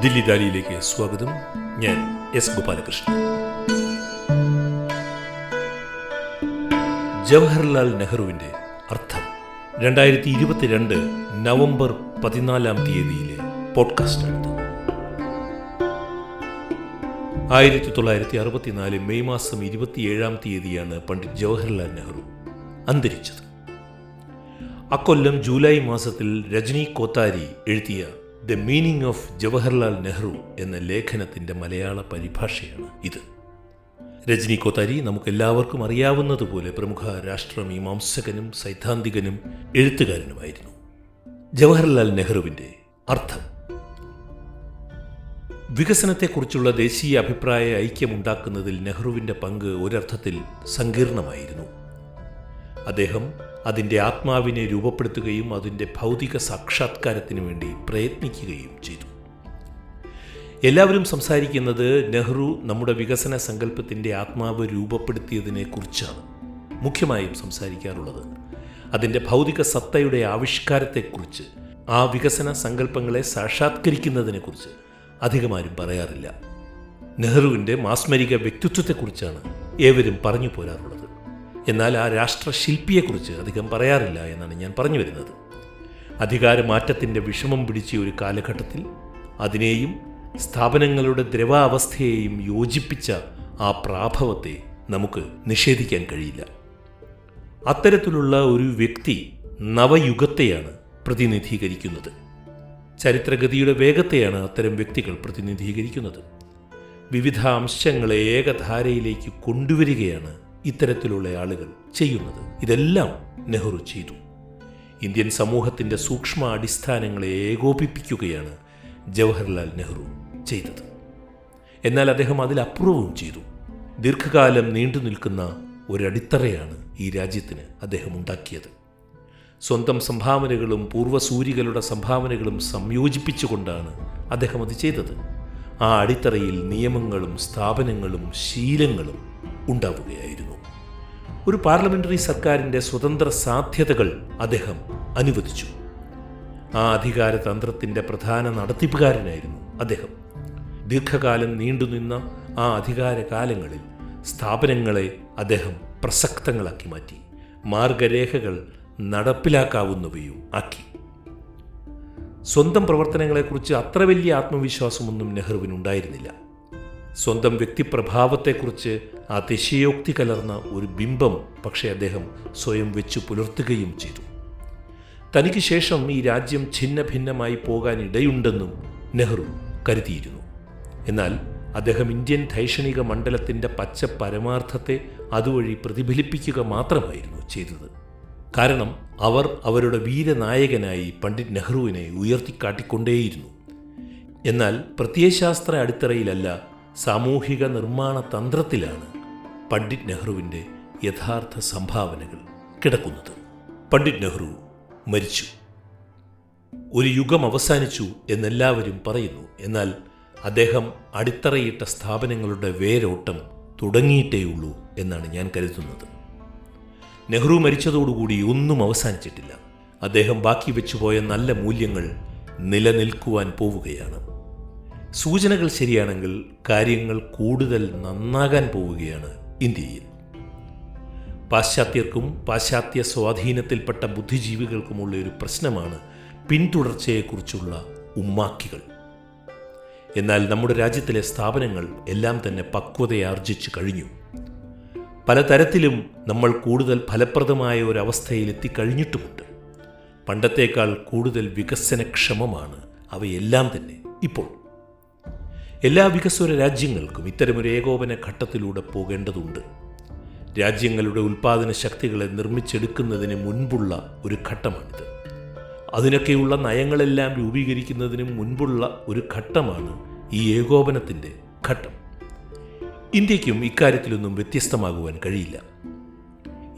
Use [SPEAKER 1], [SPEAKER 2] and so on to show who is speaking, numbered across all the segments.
[SPEAKER 1] ദില്ലി ദാലിയിലേക്ക് സ്വാഗതം. ഞാൻ എസ് ഗോപാലകൃഷ്ണൻ. ജവഹർലാൽ നെഹ്റുവിന്റെ അർത്ഥം രണ്ടായിരത്തി ഇരുപത്തിരണ്ട് നവംബർ പതിനാലാം തീയതിയിലെ പോഡ്കാസ്റ്റ് ആയിരത്തി തൊള്ളായിരത്തി അറുപത്തിനാല് മെയ് മാസം ഇരുപത്തിയേഴാം തീയതിയാണ് പണ്ഡിറ്റ് ജവഹർലാൽ നെഹ്റു അന്തരിച്ചത്. അക്കൊല്ലം ജൂലൈ മാസത്തിൽ രജനി കോത്താരി എഴുതിയ the meaning of Jawaharlal Nehru എന്ന ലേഖനത്തിന്റെ മലയാള പരിഭാഷയാണ് ഇത്. രജനി കോത്താരി നമുക്കെല്ലാവർക്കും അറിയാവുന്നതുപോലെ പ്രമുഖ രാഷ്ട്രമീമാംസകനും സൈദ്ധാന്തികനും എഴുത്തുകാരനുമായിരുന്നു. ജവഹർലാൽ നെഹ്റുവിന്റെ അർത്ഥം. വികസനത്തെക്കുറിച്ചുള്ള ദേശീയ അഭിപ്രായ ഐക്യമുണ്ടാക്കുന്നതിൽ നെഹ്റുവിന്റെ പങ്ക് ഒരർത്ഥത്തിൽ സങ്കീർണമായിരുന്നു. അദ്ദേഹം അതിന്റെ ആത്മാവിനെ രൂപപ്പെടുത്തുകയും അതിന്റെ ഭൗതിക സാക്ഷാത്കാരത്തിന് വേണ്ടി പ്രയത്നിക്കുകയും ചെയ്തു. എല്ലാവരും സംസാരിക്കുന്നത് നെഹ്റു നമ്മുടെ വികസന സങ്കല്പത്തിന്റെ ആത്മാവ് രൂപപ്പെടുത്തിയതിനെ കുറിച്ചാണ്. മുഖ്യമായും സംസാരിക്കാറുള്ളത്. അതിന്റെ ഭൗതിക സത്തയുടെ ആവിഷ്കാരത്തെക്കുറിച്ച് ആ വികസന സങ്കല്പങ്ങളെ സാക്ഷാത്കരിക്കുന്നതിനെക്കുറിച്ച് അധികമാരും പറയാറില്ല. നെഹ്റുവിന്റെ മാസ്മരിക വ്യക്തിത്വത്തെക്കുറിച്ചാണ് ഏവരും പറഞ്ഞു പോരാറുള്ളത്. എന്നാൽ ആ രാഷ്ട്രശില്പിയെക്കുറിച്ച് അധികം പറയാറില്ല എന്നാണ് ഞാൻ പറഞ്ഞു വരുന്നത്. അധികാരമാറ്റത്തിന്റെ വിഷമം പിടിച്ച ഒരു കാലഘട്ടത്തിൽ അതിനെയും സ്ഥാപനങ്ങളുടെ ദ്രവാവസ്ഥയെയും യോജിപ്പിച്ച ആ പ്രാഭവത്തെ നമുക്ക് നിഷേധിക്കാൻ കഴിയില്ല. അത്തരത്തിലുള്ള ഒരു വ്യക്തി നവയുഗത്തെയാണ് പ്രതിനിധീകരിക്കുന്നത്. ചരിത്രഗതിയുടെ വേഗത്തെയാണ് അത്തരം വ്യക്തികൾ പ്രതിനിധീകരിക്കുന്നത്. വിവിധ അംശങ്ങളെ ഏകധാരയിലേക്ക് കൊണ്ടുവരികയാണ് ഇത്തരത്തിലുള്ള ആളുകൾ ചെയ്യുന്നത്. ഇതെല്ലാം നെഹ്റു ചെയ്തു. ഇന്ത്യൻ സമൂഹത്തിന്റെ സൂക്ഷ്മ അടിസ്ഥാനങ്ങളെ ഏകോപിപ്പിക്കുകയാണ് ജവഹർലാൽ നെഹ്റു ചെയ്തത്. എന്നാൽ അദ്ദേഹം അതിലപ്പുറവും ചെയ്തു. ദീർഘകാലം നീണ്ടു നിൽക്കുന്ന ഒരടിത്തറയാണ് ഈ രാജ്യത്തിന് അദ്ദേഹം ഉണ്ടാക്കിയത്. സ്വന്തം സംഭാവനകളും പൂർവസൂരികളുടെ സംഭാവനകളും സംയോജിപ്പിച്ചുകൊണ്ടാണ് അദ്ദേഹം അത് ചെയ്തത്. ആ അടിത്തറയിൽ നിയമങ്ങളും സ്ഥാപനങ്ങളും ശീലങ്ങളും ഉണ്ടാവുകയായിരുന്നു. ഒരു പാർലമെന്ററി സർക്കാരിന്റെ സ്വതന്ത്ര സാധ്യതകൾ അദ്ദേഹം അനുവദിച്ചു. ആ അധികാരതന്ത്രത്തിന്റെ പ്രധാന നടത്തിപ്പുകാരനായിരുന്നു അദ്ദേഹം. ദീർഘകാലം നീണ്ടുനിന്ന ആ അധികാരകാലങ്ങളിൽ സ്ഥാപനങ്ങളെ അദ്ദേഹം പ്രസക്തങ്ങളാക്കി മാറ്റി മാർഗരേഖകൾ നടപ്പിലാക്കാവുന്നവയും ആക്കി. സ്വന്തം പ്രവർത്തനങ്ങളെക്കുറിച്ച് അത്ര വലിയ ആത്മവിശ്വാസമൊന്നും നെഹ്റുവിനുണ്ടായിരുന്നില്ല. സ്വന്തം വ്യക്തിപ്രഭാവത്തെക്കുറിച്ച് അതിശയോക്തി കലർന്ന ഒരു ബിംബം പക്ഷേ അദ്ദേഹം സ്വയം വെച്ചു പുലർത്തുകയും ചെയ്തു. തനിക്ക് ശേഷം ഈ രാജ്യം ഛിന്ന ഭിന്നമായി പോകാനിടയുണ്ടെന്നും നെഹ്റു കരുതിയിരുന്നു. എന്നാൽ അദ്ദേഹം ഇന്ത്യൻ ധൈഷണിക മണ്ഡലത്തിന്റെ പച്ച പരമാർത്ഥത്തെ അതുവഴി പ്രതിഫലിപ്പിക്കുക മാത്രമായിരുന്നു ചെയ്തത്. കാരണം അവർ അവരുടെ വീരനായകനായി പണ്ഡിറ്റ് നെഹ്റുവിനെ ഉയർത്തിക്കാട്ടിക്കൊണ്ടേയിരുന്നു. എന്നാൽ പ്രത്യയശാസ്ത്ര അടിത്തറയിലല്ല സാമൂഹിക നിർമ്മാണ തന്ത്രത്തിലാണ് പണ്ഡിറ്റ് നെഹ്റുവിന്റെ യഥാർത്ഥ സംഭാവനകൾ കിടക്കുന്നത്. പണ്ഡിറ്റ് നെഹ്റു മരിച്ചു. ഒരു യുഗം അവസാനിച്ചു എന്നെല്ലാവരും പറയുന്നു. എന്നാൽ അദ്ദേഹം അടിത്തറയിട്ട സ്ഥാപനങ്ങളുടെ വേരോട്ടം തുടങ്ങിയിട്ടേയുള്ളൂ എന്നാണ് ഞാൻ കരുതുന്നത്. നെഹ്റു മരിച്ചതോടുകൂടി ഒന്നും അവസാനിച്ചിട്ടില്ല. അദ്ദേഹം ബാക്കി വെച്ചുപോയ നല്ല മൂല്യങ്ങൾ നിലനിൽക്കുവാൻ പോവുകയാണ്. സൂചനകൾ ശരിയാണെങ്കിൽ കാര്യങ്ങൾ കൂടുതൽ നന്നാകാൻ പോവുകയാണ് ഇന്ത്യയിൽ. പാശ്ചാത്യർക്കും പാശ്ചാത്യ സ്വാധീനത്തിൽപ്പെട്ട ബുദ്ധിജീവികൾക്കുമുള്ള ഒരു പ്രശ്നമാണ് പിന്തുടർച്ചയെക്കുറിച്ചുള്ള ഉമ്മാക്കികൾ. എന്നാൽ നമ്മുടെ രാജ്യത്തിലെ സ്ഥാപനങ്ങൾ എല്ലാം തന്നെ പക്വതയാർജിച്ചു കഴിഞ്ഞു. പലതരത്തിലും നമ്മൾ കൂടുതൽ ഫലപ്രദമായ ഒരവസ്ഥയിൽ എത്തിക്കഴിഞ്ഞിട്ടുമുണ്ട് പണ്ടത്തേക്കാൾ കൂടുതൽ വികസനക്ഷമമാണ് അവയെല്ലാം തന്നെ ഇപ്പോൾ. എല്ലാ വികസ്വര രാജ്യങ്ങൾക്കും ഇത്തരമൊരു ഏകോപന ഘട്ടത്തിലൂടെ പോകേണ്ടതുണ്ട്. രാജ്യങ്ങളുടെ ഉൽപ്പാദന ശക്തികളെ നിർമ്മിച്ചെടുക്കുന്നതിന് മുൻപുള്ള ഒരു ഘട്ടമാണിത്. അതിനൊക്കെയുള്ള നയങ്ങളെല്ലാം രൂപീകരിക്കുന്നതിന് മുൻപുള്ള ഒരു ഘട്ടമാണ് ഈ ഏകോപനത്തിന്റെ ഘട്ടം. ഇന്ത്യക്കും ഇക്കാര്യത്തിലൊന്നും വ്യത്യസ്തമാകുവാൻ കഴിയില്ല.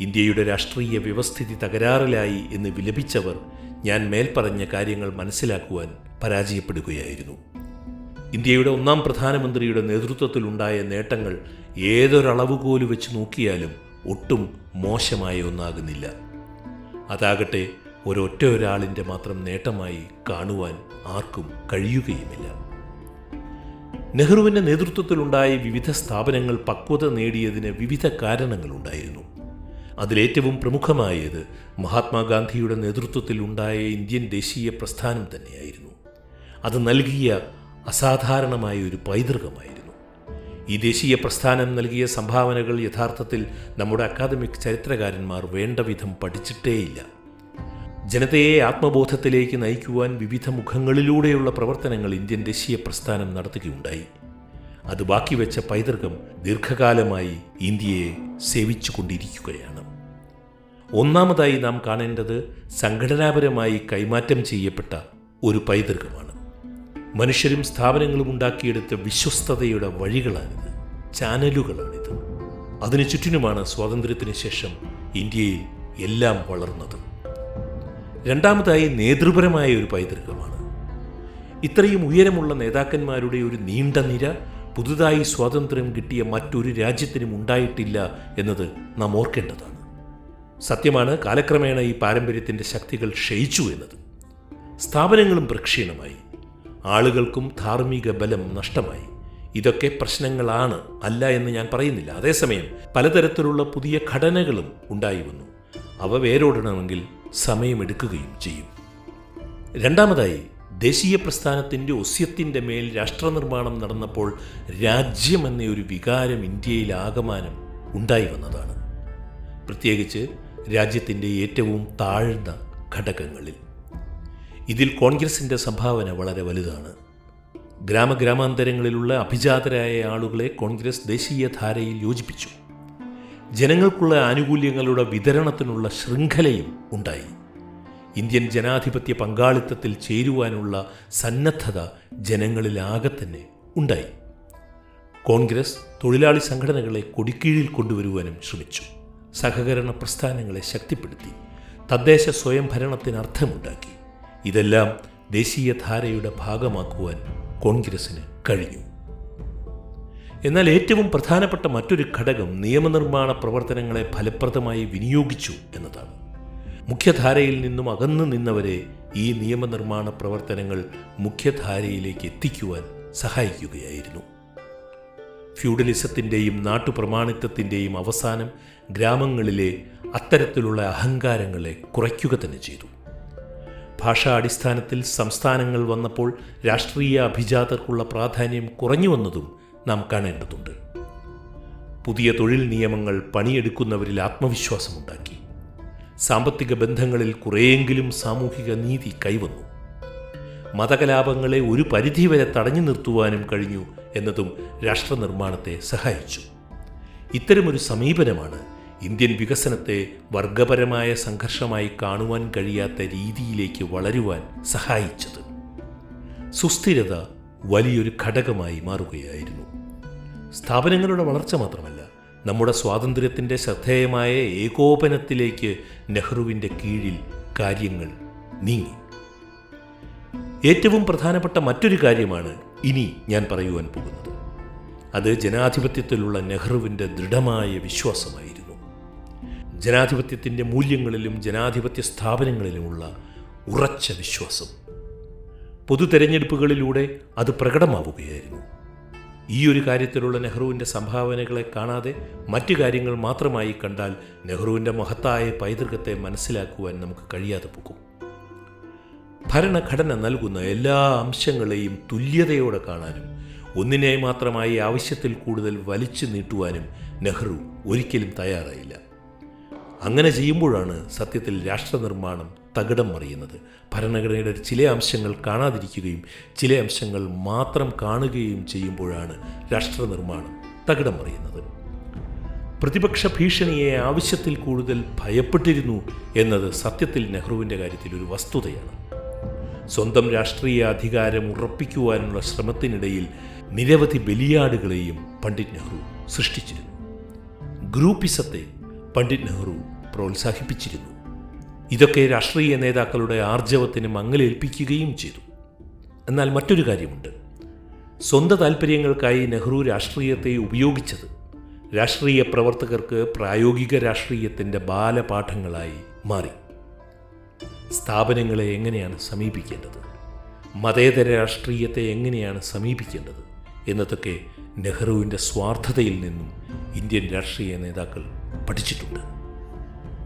[SPEAKER 1] ഇന്ത്യയുടെ രാഷ്ട്രീയ വ്യവസ്ഥിതി തകരാറിലായി എന്ന് വിലപിച്ചവർ ഞാൻ മേൽപ്പറഞ്ഞ കാര്യങ്ങൾ മനസ്സിലാക്കുവാൻ പരാജയപ്പെടുകയായിരുന്നു. ഇന്ത്യയുടെ ഒന്നാം പ്രധാനമന്ത്രിയുടെ നേതൃത്വത്തിലുണ്ടായ നേട്ടങ്ങൾ ഏതൊരളവുകോൽ വെച്ച് നോക്കിയാലും ഒട്ടും മോശമായ ഒന്നാകുന്നില്ല. അതാകട്ടെ ഒരൊറ്റ ഒരാളിന്റെ മാത്രം നേട്ടമായി കാണുവാൻ ആർക്കും കഴിയുകയുമില്ല. നെഹ്റുവിന്റെ നേതൃത്വത്തിലുണ്ടായ വിവിധ സ്ഥാപനങ്ങൾ പക്വത നേടിയതിന് വിവിധ കാരണങ്ങളുണ്ടായിരുന്നു. അതിലേറ്റവും പ്രമുഖമായത് മഹാത്മാഗാന്ധിയുടെ നേതൃത്വത്തിലുണ്ടായ ഇന്ത്യൻ ദേശീയ പ്രസ്ഥാനം തന്നെയായിരുന്നു. അത് നൽകിയ അസാധാരണമായ ഒരു പൈതൃകമായിരുന്നു. ഈ ദേശീയ പ്രസ്ഥാനം നൽകിയ സംഭാവനകൾ യഥാർത്ഥത്തിൽ നമ്മുടെ അക്കാദമിക് ചരിത്രകാരന്മാർ വേണ്ട വിധം പഠിച്ചിട്ടേയില്ല. ജനതയെ ആത്മബോധത്തിലേക്ക് നയിക്കുവാൻ വിവിധ മുഖങ്ങളിലൂടെയുള്ള പ്രവർത്തനങ്ങൾ ഇന്ത്യൻ ദേശീയ പ്രസ്ഥാനം നടത്തുകയുണ്ടായി. അത് ബാക്കി വെച്ച പൈതൃകം ദീർഘകാലമായി ഇന്ത്യയെ സേവിച്ചുകൊണ്ടിരിക്കുകയാണ്. ഒന്നാമതായി നാം കാണേണ്ടത് സംഘടനാപരമായി കൈമാറ്റം ചെയ്യപ്പെട്ട ഒരു പൈതൃകമാണ്. മനുഷ്യരും സ്ഥാപനങ്ങളും ഉണ്ടാക്കിയെടുത്ത വിശ്വസ്തതയുടെ വഴികളാണിത് ചാനലുകളാണിത്. അതിനു ചുറ്റിനുമാണ് സ്വാതന്ത്ര്യത്തിന് ശേഷം ഇന്ത്യയിൽ എല്ലാം വളർന്നത്. രണ്ടാമതായി നേതൃപരമായ ഒരു പൈതൃകമാണ്. ഇത്രയും ഉയരമുള്ള നേതാക്കന്മാരുടെ ഒരു നീണ്ട നിര പുതുതായി സ്വാതന്ത്ര്യം കിട്ടിയ മറ്റൊരു രാജ്യത്തിനും ഉണ്ടായിട്ടില്ല എന്നത് നാം ഓർക്കേണ്ടതാണ്. സത്യമാണ് കാലക്രമേണ ഈ പാരമ്പര്യത്തിന്റെ ശക്തികൾ ക്ഷയിച്ചു എന്നത്. സ്ഥാപനങ്ങളും പ്രക്ഷീണമായി. ആളുകൾക്കും ധാർമ്മിക ബലം നഷ്ടമായി. ഇതൊക്കെ പ്രശ്നങ്ങളാണ് അല്ല എന്ന് ഞാൻ പറയുന്നില്ല. അതേസമയം പലതരത്തിലുള്ള പുതിയ ഘടനകളും ഉണ്ടായി വന്നു അവ വേരോടണമെങ്കിൽ സമയമെടുക്കുകയും ചെയ്യും. രണ്ടാമതായി ദേശീയ പ്രസ്ഥാനത്തിന്റെ ഒസ്യത്തിന്റെ മേൽ രാഷ്ട്രനിർമ്മാണം നടന്നപ്പോൾ രാജ്യം എന്ന ഒരു വികാരം ഇന്ത്യയിൽ ആകമാനം ഉണ്ടായി വന്നതാണ്. പ്രത്യേകിച്ച് രാജ്യത്തിന്റെ ഏറ്റവും താഴ്ന്ന ഘടകങ്ങളിൽ. ഇതിൽ കോൺഗ്രസിന്റെ സംഭാവന വളരെ വലുതാണ്. ഗ്രാമഗ്രാമാന്തരങ്ങളിലുള്ള അഭിജാതരായ ആളുകളെ കോൺഗ്രസ് ദേശീയ ധാരയിൽ യോജിപ്പിച്ചു. ജനങ്ങൾക്കുള്ള ആനുകൂല്യങ്ങളുടെ വിതരണത്തിനുള്ള ശൃംഖലയും ഉണ്ടായി. ഇന്ത്യൻ ജനാധിപത്യ പങ്കാളിത്തത്തിൽ ചേരുവാനുള്ള സന്നദ്ധത ജനങ്ങളിലാകെ തന്നെ ഉണ്ടായി. കോൺഗ്രസ് തൊഴിലാളി സംഘടനകളെ കൊടിക്കീഴിൽ കൊണ്ടുവരുവാനും ശ്രമിച്ചു. സഹകരണ പ്രസ്ഥാനങ്ങളെ ശക്തിപ്പെടുത്തി. തദ്ദേശ സ്വയംഭരണത്തിന് അർത്ഥമുണ്ടാക്കി ഇതെല്ലാം ദേശീയധാരയുടെ ഭാഗമാക്കുവാൻ കോൺഗ്രസിന് കഴിഞ്ഞു. എന്നാൽ ഏറ്റവും പ്രധാനപ്പെട്ട മറ്റൊരു ഘടകം നിയമനിർമ്മാണ പ്രവർത്തനങ്ങളെ ഫലപ്രദമായി വിനിയോഗിച്ചു എന്നതാണ്. മുഖ്യധാരയിൽ നിന്നും അകന്നു നിന്നവരെ ഈ നിയമനിർമ്മാണ പ്രവർത്തനങ്ങൾ മുഖ്യധാരയിലേക്ക് എത്തിക്കുവാൻ സഹായിക്കുകയായിരുന്നു. ഫ്യൂഡലിസത്തിന്റെയും നാട്ടുപ്രമാണിത്വത്തിന്റെയും അവസാനം ഗ്രാമങ്ങളിലെ അത്തരത്തിലുള്ള അഹങ്കാരങ്ങളെ കുറയ്ക്കുക തന്നെ ചെയ്തു. ഭാഷാ അടിസ്ഥാനത്തിൽ സംസ്ഥാനങ്ങൾ വന്നപ്പോൾ രാഷ്ട്രീയ അഭിജാതർക്കുള്ള പ്രാധാന്യം കുറഞ്ഞു വന്നതും നാം കാണേണ്ടതുണ്ട്. പുതിയ തൊഴിൽ നിയമങ്ങൾ പണിയെടുക്കുന്നവരിൽ ആത്മവിശ്വാസമുണ്ടാക്കി. സാമ്പത്തിക ബന്ധങ്ങളിൽ കുറേയെങ്കിലും സാമൂഹിക നീതി കൈവന്നു. മതകലാപങ്ങളെ ഒരു പരിധിവരെ തടഞ്ഞു നിർത്തുവാനും കഴിഞ്ഞു എന്നതും രാഷ്ട്രനിർമ്മാണത്തെ സഹായിച്ചു. ഇത്തരമൊരു സമീപനമാണ് ഇന്ത്യൻ വികസനത്തെ വർഗപരമായ സംഘർഷമായി കാണുവാൻ കഴിയാത്ത രീതിയിലേക്ക് വളരുവാൻ സഹായിച്ചത്. സുസ്ഥിരത വലിയൊരു ഘടകമായി മാറുകയായിരുന്നു. സ്ഥാപനങ്ങളുടെ വളർച്ച മാത്രമല്ല നമ്മുടെ സ്വാതന്ത്ര്യത്തിന്റെ ശ്രദ്ധേയമായ ഏകോപനത്തിലേക്ക് നെഹ്റുവിന്റെ കീഴിൽ കാര്യങ്ങൾ നീങ്ങി. ഏറ്റവും പ്രധാനപ്പെട്ട മറ്റൊരു കാര്യമാണ് ഇനി ഞാൻ പറയുവാൻ പോകുന്നത്. അത് ജനാധിപത്യത്തിലുള്ള നെഹ്റുവിന്റെ ദൃഢമായ വിശ്വാസമായിരുന്നു. ജനാധിപത്യത്തിന്റെ മൂല്യങ്ങളിലും ജനാധിപത്യ സ്ഥാപനങ്ങളിലുമുള്ള ഉറച്ച വിശ്വാസം. പൊതു തെരഞ്ഞെടുപ്പുകളിലൂടെ അത് പ്രകടമാവുകയായിരുന്നു. ഈ ഒരു കാര്യത്തിലുള്ള നെഹ്റുവിന്റെ സംഭാവനകളെ കാണാതെ മറ്റു കാര്യങ്ങൾ മാത്രമായി കണ്ടാൽ നെഹ്റുവിന്റെ മഹത്തായ പൈതൃകത്തെ മനസ്സിലാക്കുവാൻ നമുക്ക് കഴിയാതെ പോകും. ഭരണഘടന നൽകുന്ന എല്ലാ അംശങ്ങളെയും തുല്യതയോടെ കാണാനും ഒന്നിനെ മാത്രമായി ആവശ്യത്തിൽ കൂടുതൽ വലിച്ചു നീട്ടുവാനും നെഹ്റു ഒരിക്കലും തയ്യാറായില്ല. അങ്ങനെ ചെയ്യുമ്പോഴാണ് സത്യത്തിൽ രാഷ്ട്രനിർമ്മാണം തകിടം മറിയുന്നത്. ഭരണഘടനയുടെ ചില അംശങ്ങൾ കാണാതിരിക്കുകയും ചില അംശങ്ങൾ മാത്രം കാണുകയും ചെയ്യുമ്പോഴാണ് രാഷ്ട്രനിർമ്മാണം തകിടം മറിയുന്നത്. പ്രതിപക്ഷ ഭീഷണിയെ ആവശ്യത്തിൽ കൂടുതൽ ഭയപ്പെട്ടിരുന്നു എന്നത് സത്യത്തിൽ നെഹ്റുവിന്റെ കാര്യത്തിൽ ഒരു വസ്തുതയാണ്. സ്വന്തം രാഷ്ട്രീയ അധികാരം ഉറപ്പിക്കുവാനുള്ള ശ്രമത്തിനിടയിൽ നിരവധി ബലിയാടുകളെയും പണ്ഡിറ്റ് നെഹ്റു സൃഷ്ടിച്ചിരുന്നു. ഗ്രൂപ്പിസത്തെ പണ്ഡിറ്റ് നെഹ്റു പ്രോത്സാഹിപ്പിച്ചിരുന്നു. ഇതൊക്കെ രാഷ്ട്രീയ നേതാക്കളുടെ ആർജവത്തിന് മങ്ങലേൽപ്പിക്കുകയും ചെയ്തു. എന്നാൽ മറ്റൊരു കാര്യമുണ്ട്. സ്വന്തം താൽപ്പര്യങ്ങൾക്കായി നെഹ്റു രാഷ്ട്രീയത്തെ ഉപയോഗിച്ചത് രാഷ്ട്രീയ പ്രവർത്തകർക്ക് പ്രായോഗിക രാഷ്ട്രീയത്തിന്റെ ബാലപാഠങ്ങളായി മാറി. സ്ഥാപനങ്ങളെ എങ്ങനെയാണ് സമീപിക്കേണ്ടത്? മതേതര രാഷ്ട്രീയത്തെ എങ്ങനെയാണ് സമീപിക്കേണ്ടത്? എന്നതൊക്കെ നെഹ്റുവിന്റെ സ്വാർത്ഥതയിൽ നിന്നും ഇന്ത്യൻ രാഷ്ട്രീയ നേതാക്കൾ പഠിച്ചിട്ടുണ്ട്.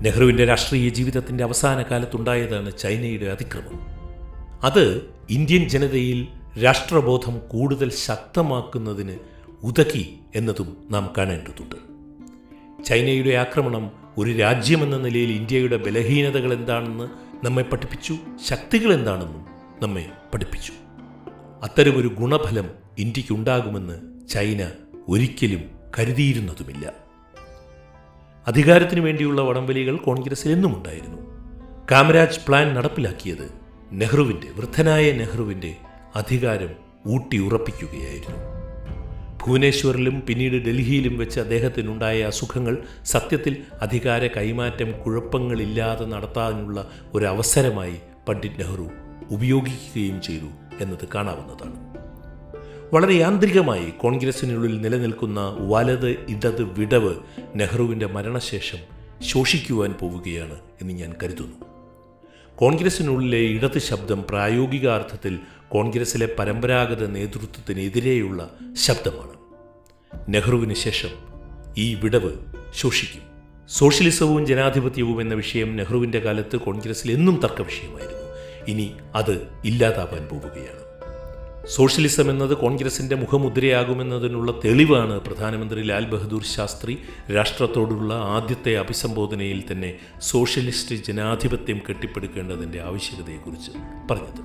[SPEAKER 1] നെഹ്റുവിന്റെ രാഷ്ട്രീയ ജീവിതത്തിന്റെ അവസാന കാലത്തുണ്ടായതാണ് ചൈനയുടെ അതിക്രമം. അത് ഇന്ത്യൻ ജനതയിൽ രാഷ്ട്രബോധം കൂടുതൽ ശക്തമാക്കുന്നതിന് ഉതകി എന്നതും നാം കാണേണ്ടതുണ്ട്. ചൈനയുടെ ആക്രമണം ഒരു രാജ്യമെന്ന നിലയിൽ ഇന്ത്യയുടെ ബലഹീനതകൾ എന്താണെന്ന് നമ്മെ പഠിപ്പിച്ചു ശക്തികൾ എന്താണെന്നും നമ്മെ പഠിപ്പിച്ചു. അത്തരമൊരു ഗുണഫലം ഇന്ത്യക്കുണ്ടാകുമെന്ന് ചൈന ഒരിക്കലും കരുതിയിരുന്നതുമില്ല. അധികാരത്തിനു വേണ്ടിയുള്ള വടംവലികൾ കോൺഗ്രസിൽ എന്നും ഉണ്ടായിരുന്നു. കാമരാജ് പ്ലാൻ നടപ്പിലാക്കിയത് നെഹ്റുവിന്റെ വൃദ്ധനായ നെഹ്റുവിന്റെ അധികാരം ഊട്ടി ഉറപ്പിക്കുകയായിരുന്നു. ഭുവനേശ്വറിലും പിന്നീട് ഡൽഹിയിലും വെച്ച് അദ്ദേഹത്തിനുണ്ടായ അസുഖങ്ങൾ സത്യത്തിൽ അധികാര കൈമാറ്റം കുഴപ്പങ്ങളില്ലാതെ നടത്താനുള്ള ഒരവസരമായി പണ്ഡിറ്റ് നെഹ്റു ഉപയോഗിക്കുകയും ചെയ്തു എന്നത് കാണാവുന്നതാണ്. വളരെ യാന്ത്രികമായി കോൺഗ്രസിനുള്ളിൽ നിലനിൽക്കുന്ന വലത് ഇടത് വിടവ് നെഹ്റുവിന്റെ മരണശേഷം ശോഷിക്കുവാൻ പോവുകയാണ് എന്ന് ഞാൻ കരുതുന്നു. കോൺഗ്രസിനുള്ളിലെ ഇടത് ശബ്ദം പ്രായോഗിക അർത്ഥത്തിൽ കോൺഗ്രസിലെ പരമ്പരാഗത നേതൃത്വത്തിനെതിരെയുള്ള ശബ്ദമാണ്. നെഹ്റുവിന് ശേഷം ഈ വിടവ് ശോഷിക്കും. സോഷ്യലിസവും ജനാധിപത്യവും എന്ന വിഷയം നെഹ്റുവിന്റെ കാലത്ത് കോൺഗ്രസിൽ എന്നും തർക്ക വിഷയമായിരുന്നു ഇനി അത് ഇല്ലാതാവാൻ പോവുകയാണ്. സോഷ്യലിസം എന്നത് കോൺഗ്രസിന്റെ മുഖമുദ്രയാകുമെന്നതിനുള്ള തെളിവാണ് പ്രധാനമന്ത്രി ലാൽ ബഹദൂർ ശാസ്ത്രി രാഷ്ട്രത്തോടുള്ള ആദ്യത്തെ അഭിസംബോധനയിൽ തന്നെ സോഷ്യലിസ്റ്റ് ജനാധിപത്യം കെട്ടിപ്പടുക്കേണ്ടതിന്റെ ആവശ്യകതയെക്കുറിച്ച് പറഞ്ഞത്.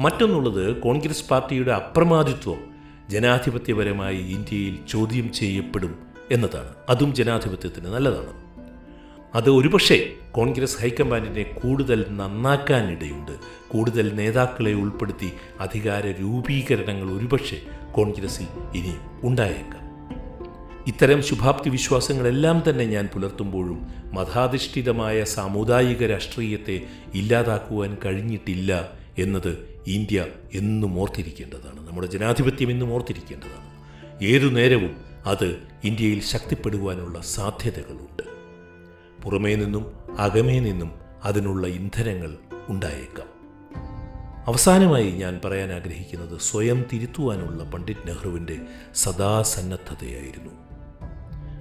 [SPEAKER 1] മറ്റൊന്നുള്ളത് കോൺഗ്രസ് പാർട്ടിയുടെ അപ്രമാദിത്വം ജനാധിപത്യപരമായി ഇന്ത്യയിൽ ചോദ്യം ചെയ്യപ്പെടും എന്നതാണ്. അതും ജനാധിപത്യത്തിന് നല്ലതാണ്. അത് ഒരുപക്ഷെ കോൺഗ്രസ് ഹൈക്കമാൻഡിനെ കൂടുതൽ നന്നാക്കാനിടയുണ്ട്. കൂടുതൽ നേതാക്കളെ ഉൾപ്പെടുത്തി അധികാര രൂപീകരണങ്ങൾ ഒരുപക്ഷെ കോൺഗ്രസിൽ ഇനി ഉണ്ടായേക്കാം. ഇത്തരം ശുഭാപ്തി വിശ്വാസങ്ങളെല്ലാം തന്നെ ഞാൻ പുലർത്തുമ്പോഴും മതാധിഷ്ഠിതമായ സാമുദായിക രാഷ്ട്രീയത്തെ ഇല്ലാതാക്കുവാൻ കഴിഞ്ഞിട്ടില്ല എന്നത് ഇന്ത്യ എന്നും ഓർത്തിരിക്കേണ്ടതാണ്. നമ്മുടെ ജനാധിപത്യം എന്നും ഓർത്തിരിക്കേണ്ടതാണ്. ഏതു നേരവും അത് ഇന്ത്യയിൽ ശക്തിപ്പെടുവാനുള്ള സാധ്യതകളുണ്ട്. പുറമേ നിന്നും അകമേ നിന്നും അതിനുള്ള ഇന്ധനങ്ങൾ ഉണ്ടായേക്കാം. അവസാനമായി ഞാൻ പറയാൻ ആഗ്രഹിക്കുന്നത് സ്വയം തിരുത്തുവാനുള്ള പണ്ഡിറ്റ് നെഹ്റുവിന്റെ സദാസന്നദ്ധതയായിരുന്നു.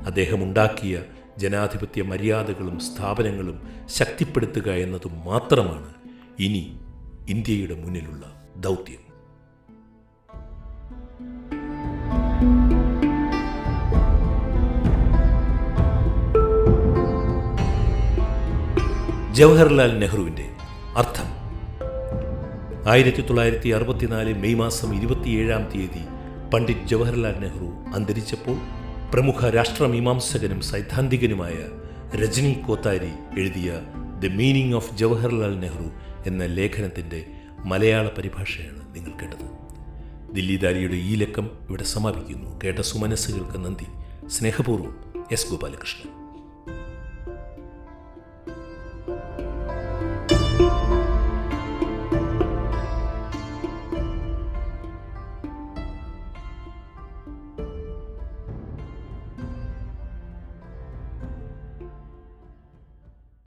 [SPEAKER 1] അദ്ദേഹം ഉണ്ടാക്കിയ ജനാധിപത്യ മര്യാദകളും സ്ഥാപനങ്ങളും ശക്തിപ്പെടുത്തുക എന്നതും മാത്രമാണ് ഇനി ഇന്ത്യയുടെ മുന്നിലുള്ള ദൗത്യം. ജവഹർലാൽ നെഹ്റുവിന്റെ അർത്ഥം. ആയിരത്തി തൊള്ളായിരത്തി അറുപത്തിനാല് മെയ് മാസം ഇരുപത്തിയേഴാം തീയതി പണ്ഡിറ്റ് ജവഹർലാൽ നെഹ്റു അന്തരിച്ചപ്പോൾ പ്രമുഖ രാഷ്ട്രമീമാംസകനും സൈദ്ധാന്തികനുമായ രജനി കോത്താരി എഴുതിയ the meaning of Jawaharlal Nehru എന്ന ലേഖനത്തിന്റെ മലയാള പരിഭാഷയാണ് നിങ്ങൾ കേട്ടത്. ദില്ലിദാരിയുടെ ഈ ലക്കം ഇവിടെ സമാപിക്കുന്നു. കേട്ട സുമനസ്സുകൾക്ക് നന്ദി. സ്നേഹപൂർവം എസ് ഗോപാലകൃഷ്ണൻ.